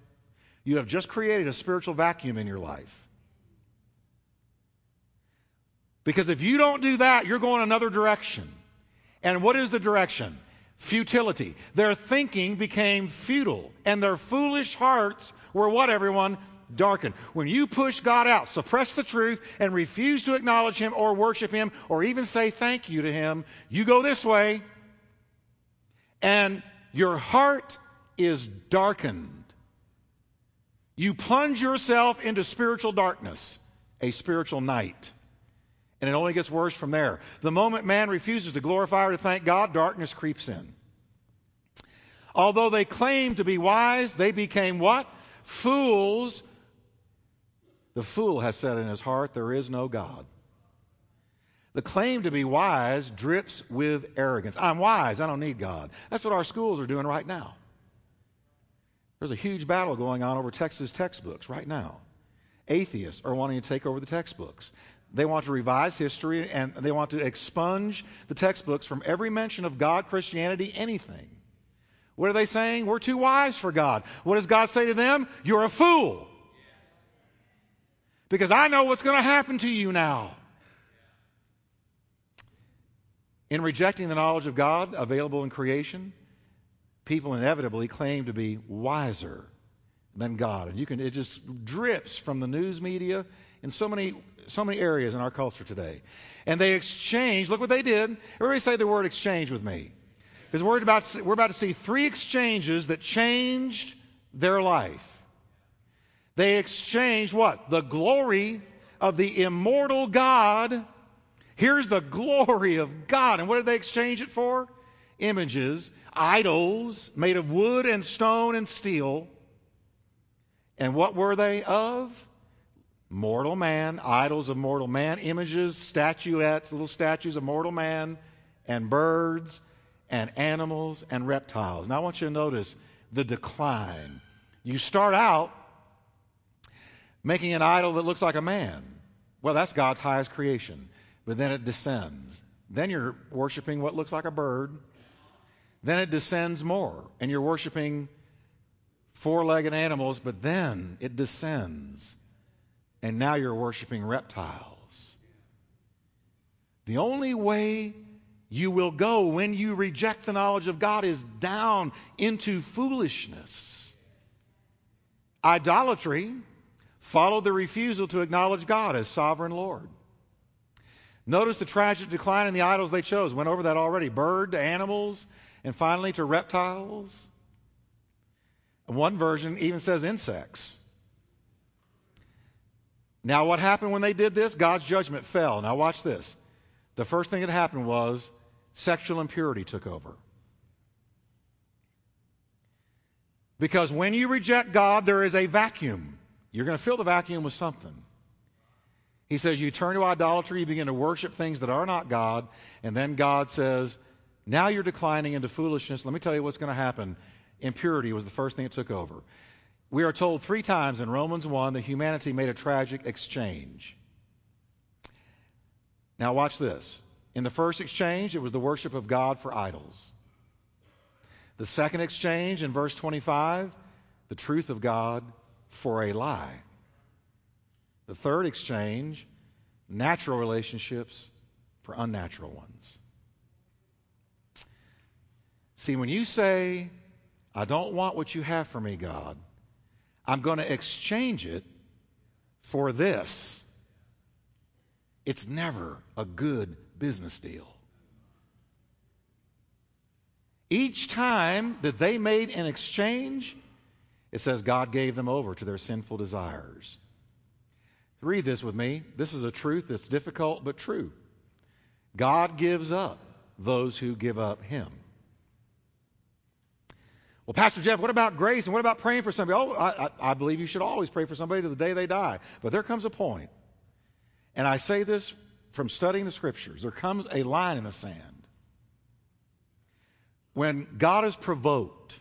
you have just created a spiritual vacuum in your life. Because if you don't do that, you're going another direction. And what is the direction? Futility. Their thinking became futile, and their foolish hearts were what, everyone? Darkened. When you push God out, suppress the truth, and refuse to acknowledge Him or worship Him or even say thank you to Him, you go this way, and your heart is darkened. You plunge yourself into spiritual darkness, a spiritual night. And it only gets worse from there. The moment man refuses to glorify or to thank God, darkness creeps in. Although they claimed to be wise, they became what? Fools. The fool has said in his heart, There is no God. The claim to be wise drips with arrogance. I'm wise, I don't need God. That's what our schools are doing right now. There's a huge battle going on over Texas textbooks right now. Atheists are wanting to take over the textbooks. They want to revise history and they want to expunge the textbooks from every mention of God, Christianity, anything. What are they saying? We're too wise for God. What does God say to them? You're a fool. because I know what's going to happen to you now. In rejecting the knowledge of God available in creation, people inevitably claim to be wiser than God. And you can it just drips from the news media in so many so many areas in our culture today. And they exchange, look what they did. Everybody say the word exchange with me. Because we're about, we're about to see three exchanges that changed their life. They exchanged what? The glory of the immortal God. Here's the glory of God. And what did they exchange it for? Images, idols made of wood and stone and steel. And what were they of? Mortal man, idols of mortal man, images, statuettes, little statues of mortal man, and birds, and animals, and reptiles. Now I want you to notice the decline. You start out making an idol that looks like a man. Well, that's God's highest creation. But then it descends. Then you're worshiping what looks like a bird. Then it descends more, and you're worshiping four legged animals, but then it descends, and now you're worshiping reptiles. The only way you will go when you reject the knowledge of God is down into foolishness. Idolatry followed the refusal to acknowledge God as sovereign Lord. Notice the tragic decline in the idols they chose. Went over that already. Bird to animals, and finally to reptiles. One version even says insects. Now, what happened when they did this? God's judgment fell. Now, watch this. The first thing that happened was sexual impurity took over. Because when you reject God, there is a vacuum. You're going to fill the vacuum with something. He says, You turn to idolatry, you begin to worship things that are not God, and then God says, Now you're declining into foolishness. Let me tell you what's going to happen impurity was the first thing it took over. We are told three times in Romans 1 that humanity made a tragic exchange. Now, watch this. In the first exchange, it was the worship of God for idols. The second exchange, in verse 25, the truth of God for a lie. The third exchange, natural relationships for unnatural ones. See, when you say, I don't want what you have for me, God. I'm going to exchange it for this. It's never a good business deal. Each time that they made an exchange, it says God gave them over to their sinful desires. Read this with me. This is a truth that's difficult but true. God gives up those who give up Him. Well, Pastor Jeff, what about grace and what about praying for somebody? Oh, I, I, believe you should always pray for somebody to the day they die. But there comes a point, and I say this from studying the scriptures there comes a line in the sand. When God is provoked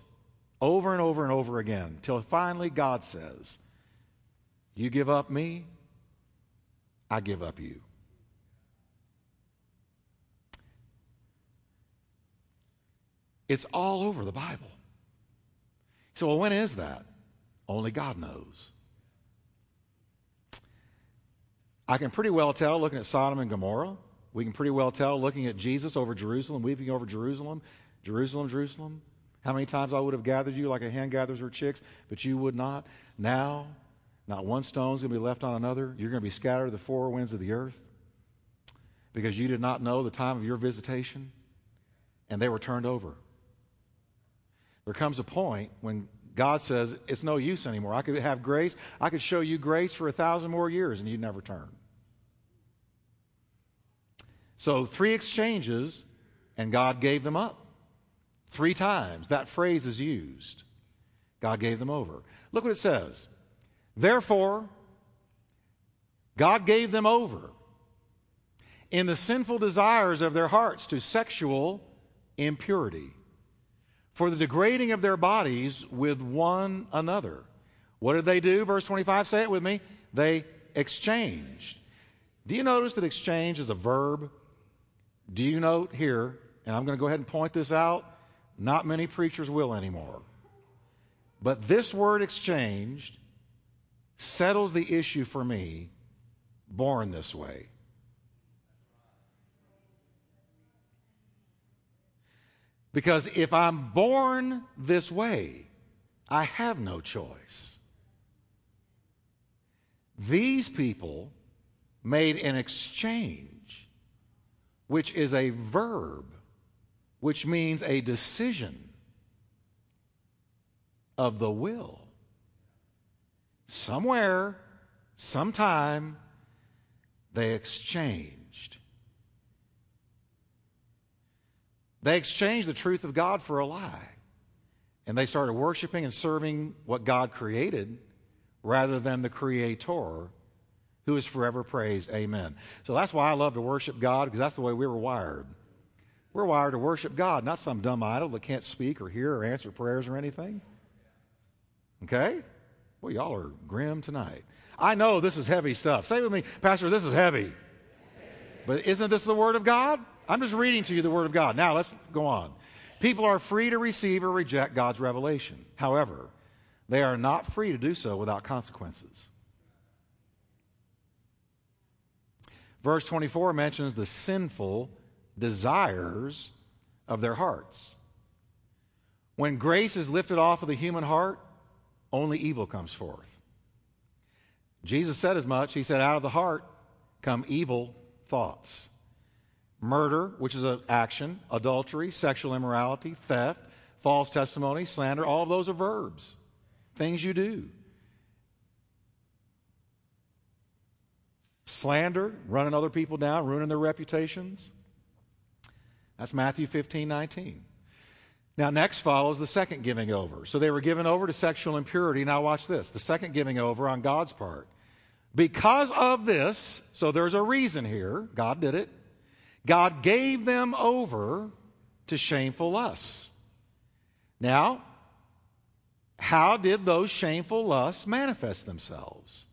over and over and over again, till finally God says, You give up me, I give up you. It's all over the Bible. So, well, when is that? Only God knows. I can pretty well tell looking at Sodom and Gomorrah. We can pretty well tell looking at Jesus over Jerusalem, weeping over Jerusalem, Jerusalem, Jerusalem. How many times I would have gathered you like a hen gathers her chicks, but you would not. Now, not one stone's going to be left on another. You're going to be scattered to the four winds of the earth because you did not know the time of your visitation, and they were turned over. There comes a point when God says, It's no use anymore. I could have grace. I could show you grace for a thousand more years, and you'd never turn. So, three exchanges, and God gave them up. Three times that phrase is used. God gave them over. Look what it says. Therefore, God gave them over in the sinful desires of their hearts to sexual impurity for the degrading of their bodies with one another. What did they do? Verse 25, say it with me. They exchanged. Do you notice that exchange is a verb? Do you note here, and I'm going to go ahead and point this out, not many preachers will anymore. But this word exchanged settles the issue for me born this way. Because if I'm born this way, I have no choice. These people made an exchange, which is a verb, which means a decision of the will. Somewhere, sometime, they exchanged. They exchanged the truth of God for a lie. And they started worshiping and serving what God created rather than the Creator who is forever praised. Amen. So that's why I love to worship God because that's the way we were wired. We're wired to worship God, not some dumb idol that can't speak or hear or answer prayers or anything. Okay? Well, y'all are grim tonight. I know this is heavy stuff. Say with me, Pastor, this is heavy. But isn't this the Word of God? I'm just reading to you the Word of God. Now let's go on. People are free to receive or reject God's revelation. However, they are not free to do so without consequences. Verse 24 mentions the sinful desires of their hearts. When grace is lifted off of the human heart, only evil comes forth. Jesus said as much. He said, Out of the heart come evil thoughts. Murder, which is an action, adultery, sexual immorality, theft, false testimony, slander, all of those are verbs, things you do. Slander, running other people down, ruining their reputations. That's Matthew 15, 19. Now, next follows the second giving over. So they were given over to sexual impurity. Now, watch this the second giving over on God's part. Because of this, so there's a reason here, God did it. God gave them over to shameful lusts. Now, how did those shameful lusts manifest themselves?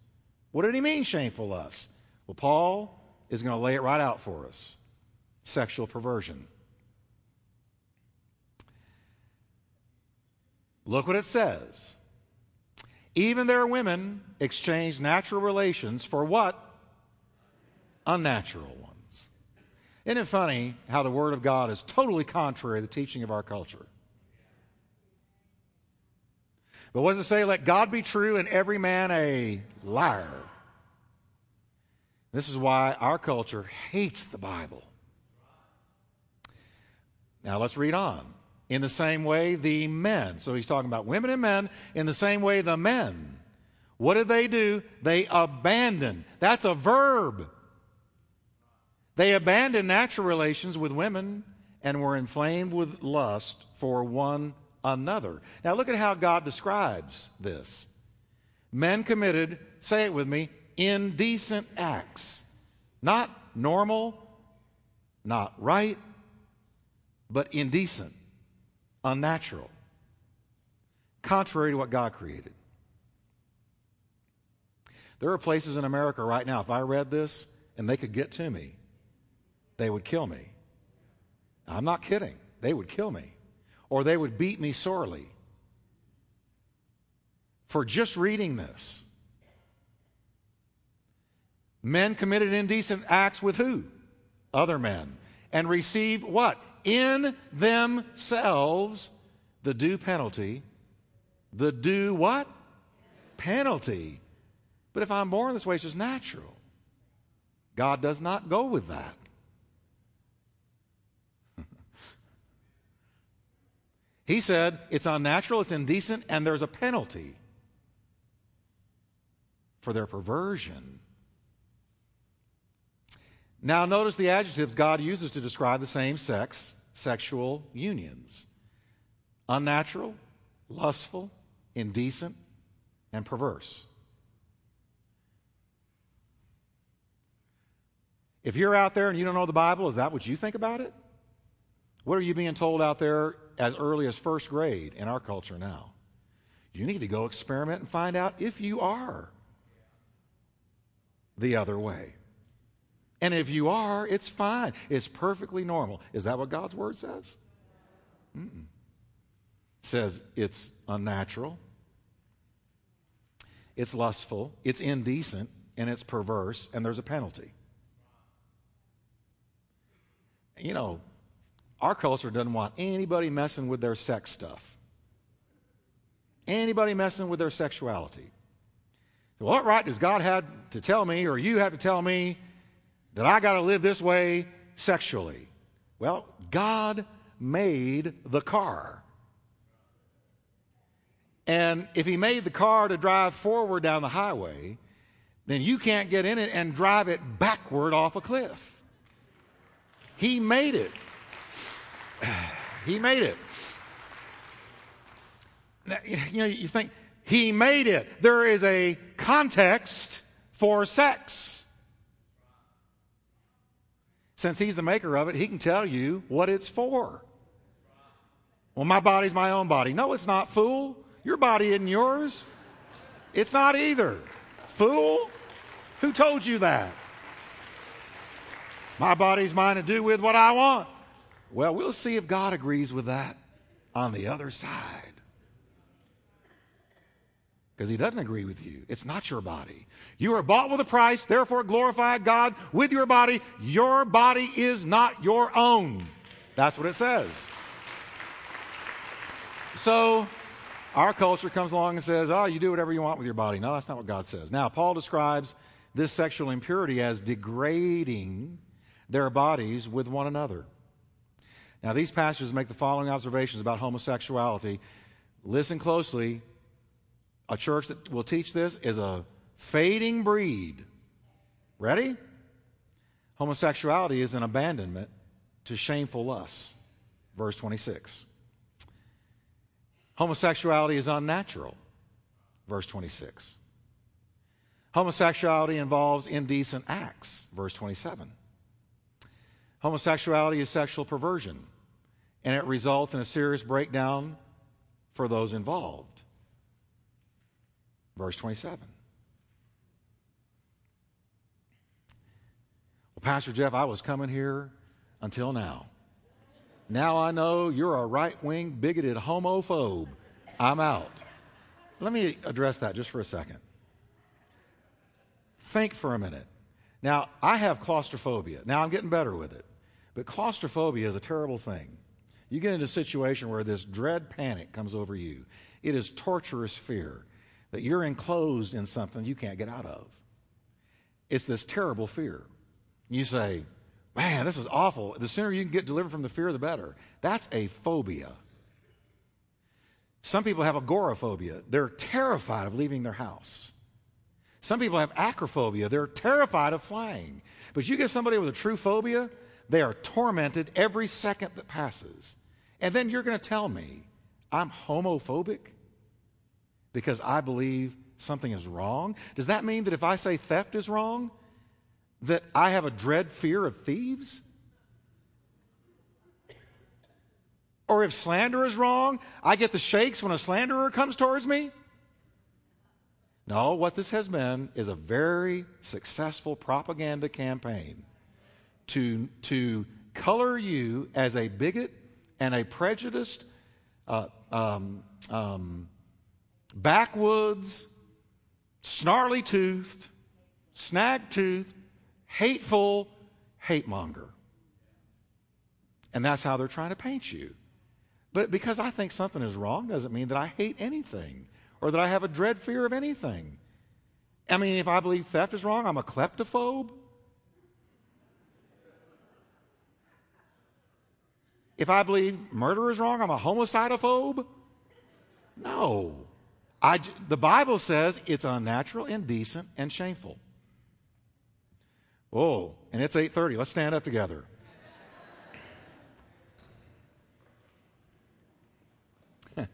What did he mean, shameful lusts? Well, Paul is going to lay it right out for us sexual perversion. Look what it says. Even their women exchanged natural relations for what? Unnatural ones. Isn't it funny how the Word of God is totally contrary to the teaching of our culture? But what does it say? Let God be true and every man a liar. This is why our culture hates the Bible. Now let's read on. In the same way, the men. So he's talking about women and men. In the same way, the men. What did they do? They abandoned. That's a verb. They abandoned natural relations with women and were inflamed with lust for one another. Now look at how God describes this. Men committed, say it with me, indecent acts. Not normal, not right, but indecent unnatural, contrary to what God created. There are places in America right now, if I read this and they could get to me, they would kill me. I'm not kidding. They would kill me. Or they would beat me sorely for just reading this. Men committed indecent acts with who? Other men. And receive what? in themselves the due penalty. The due what? Penalty. But if I'm born this way, it's just natural. God does not go with that. He said it's unnatural, it's indecent, and there's a penalty for their perversion. Now, notice the adjectives God uses to describe the same sex sexual unions unnatural, lustful, indecent, and perverse. If you're out there and you don't know the Bible, is that what you think about it? What are you being told out there as early as first grade in our culture now? You need to go experiment and find out if you are the other way. And if you are, it's fine. It's perfectly normal. Is that what God's word says? Mm-mm. It says it's unnatural, it's lustful, it's indecent, and it's perverse, and there's a penalty. You know, our culture doesn't want anybody messing with their sex stuff, anybody messing with their sexuality. So what right does God have to tell me, or you have to tell me, that I got to live this way sexually? Well, God made the car. And if He made the car to drive forward down the highway, then you can't get in it and drive it backward off a cliff. He made it. (sighs) He made it. Now, you know, you think, He made it. There is a context for sex. Since He's the maker of it, He can tell you what it's for. Well, my body's my own body. No, it's not, fool. Your body isn't yours. It's not either. Fool. Who told you that? My body's mine to do with what I want. Well, we'll see if God agrees with that on the other side. Because he doesn't agree with you. It's not your body. You are bought with a price, therefore glorify God with your body. Your body is not your own. That's what it says. So, our culture comes along and says, oh, you do whatever you want with your body. No, that's not what God says. Now, Paul describes this sexual impurity as degrading their bodies with one another. Now, these passages make the following observations about homosexuality. Listen closely. A church that will teach this is a fading breed. Ready? Homosexuality is an abandonment to shameful lusts. Verse 26. Homosexuality is unnatural. Verse 26. Homosexuality involves indecent acts. Verse 27. Homosexuality is sexual perversion, and it results in a serious breakdown for those involved. Verse 27. Well, Pastor Jeff, I was coming here until now. Now I know you're a right wing, bigoted homophobe. I'm out. Let me address that just for a second. Think for a minute. Now, I have claustrophobia. Now I'm getting better with it. But claustrophobia is a terrible thing. You get into a situation where this dread panic comes over you. It is torturous fear that you're enclosed in something you can't get out of. It's this terrible fear. You say, Man, this is awful. The sooner you can get delivered from the fear, the better. That's a phobia. Some people have agoraphobia. They're terrified of leaving their house. Some people have acrophobia. They're terrified of flying. But you get somebody with a true phobia, they are tormented every second that passes. And then you're going to tell me I'm homophobic because I believe something is wrong? Does that mean that if I say theft is wrong, that I have a dread fear of thieves? Or if slander is wrong, I get the shakes when a slanderer comes towards me? No, what this has been is a very successful propaganda campaign to, to color you as a bigot and a prejudiced, uh, um, um, backwoods, snarly toothed, snag toothed, hateful hate monger. And that's how they're trying to paint you. But because I think something is wrong doesn't mean that I hate anything or that I have a dread fear of anything. I mean, if I believe theft is wrong, I'm a kleptophobe. If I believe murder is wrong, I'm a homicidophobe. No. I, the Bible says it's unnatural, indecent, and shameful. Oh, and it's 8:30. Let's stand up together. (laughs)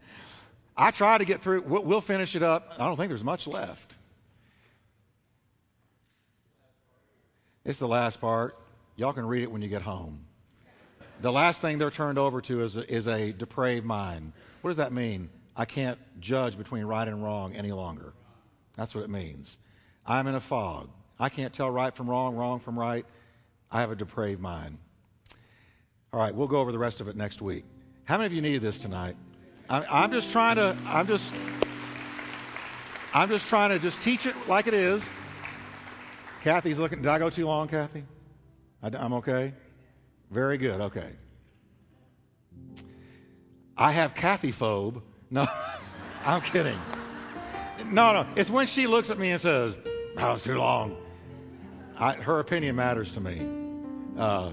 I try to get through. We'll, we'll finish it up. I don't think there's much left. It's the last part. Y'all can read it when you get home. The last thing they're turned over to is a, is a depraved mind. What does that mean? I can't judge between right and wrong any longer. That's what it means. I'm in a fog. I can't tell right from wrong, wrong from right. I have a depraved mind. All right, we'll go over the rest of it next week. How many of you needed this tonight? I, am just trying to, I'm just, I'm just trying to just teach it like it is. Kathy's looking. Did I go too long, Kathy? I, I'm okay? Very good. Okay. I have Kathy phobe. No, (laughs) I'm kidding. No, no. It's when she looks at me and says, that was too long. I, her opinion matters to me. Uh,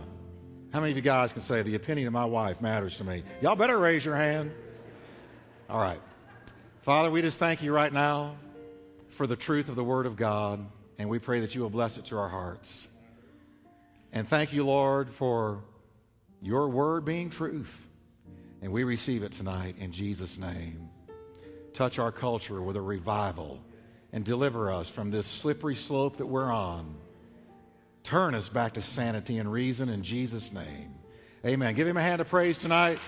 how many of you guys can say the opinion of my wife matters to me? Y'all better raise your hand. All right. Father, we just thank you right now for the truth of the Word of God, and we pray that you will bless it to our hearts. And thank you, Lord, for your Word being truth. And we receive it tonight in Jesus' name. Touch our culture with a revival and deliver us from this slippery slope that we're on. Turn us back to sanity and reason in Jesus' name. Amen. Give him a hand of praise tonight.